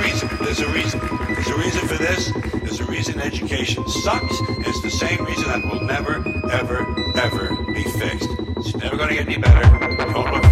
reason. There's a reason. There's a reason for this. There's a reason education sucks. It's the same reason that will never, ever, ever be fixed. It's never going to get any better.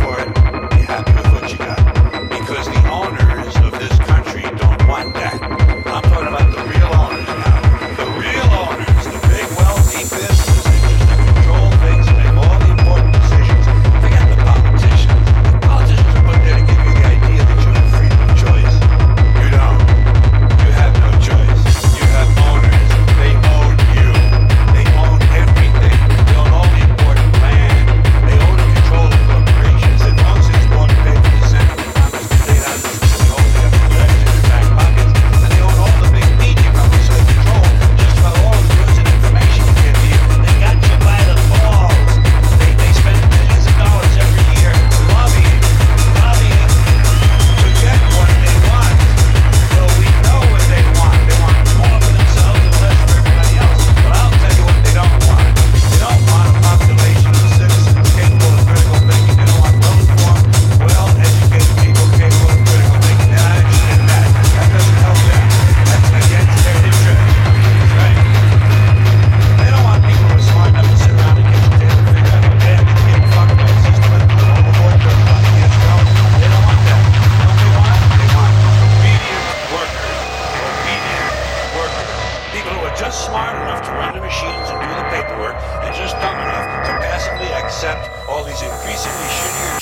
all these increasingly shittier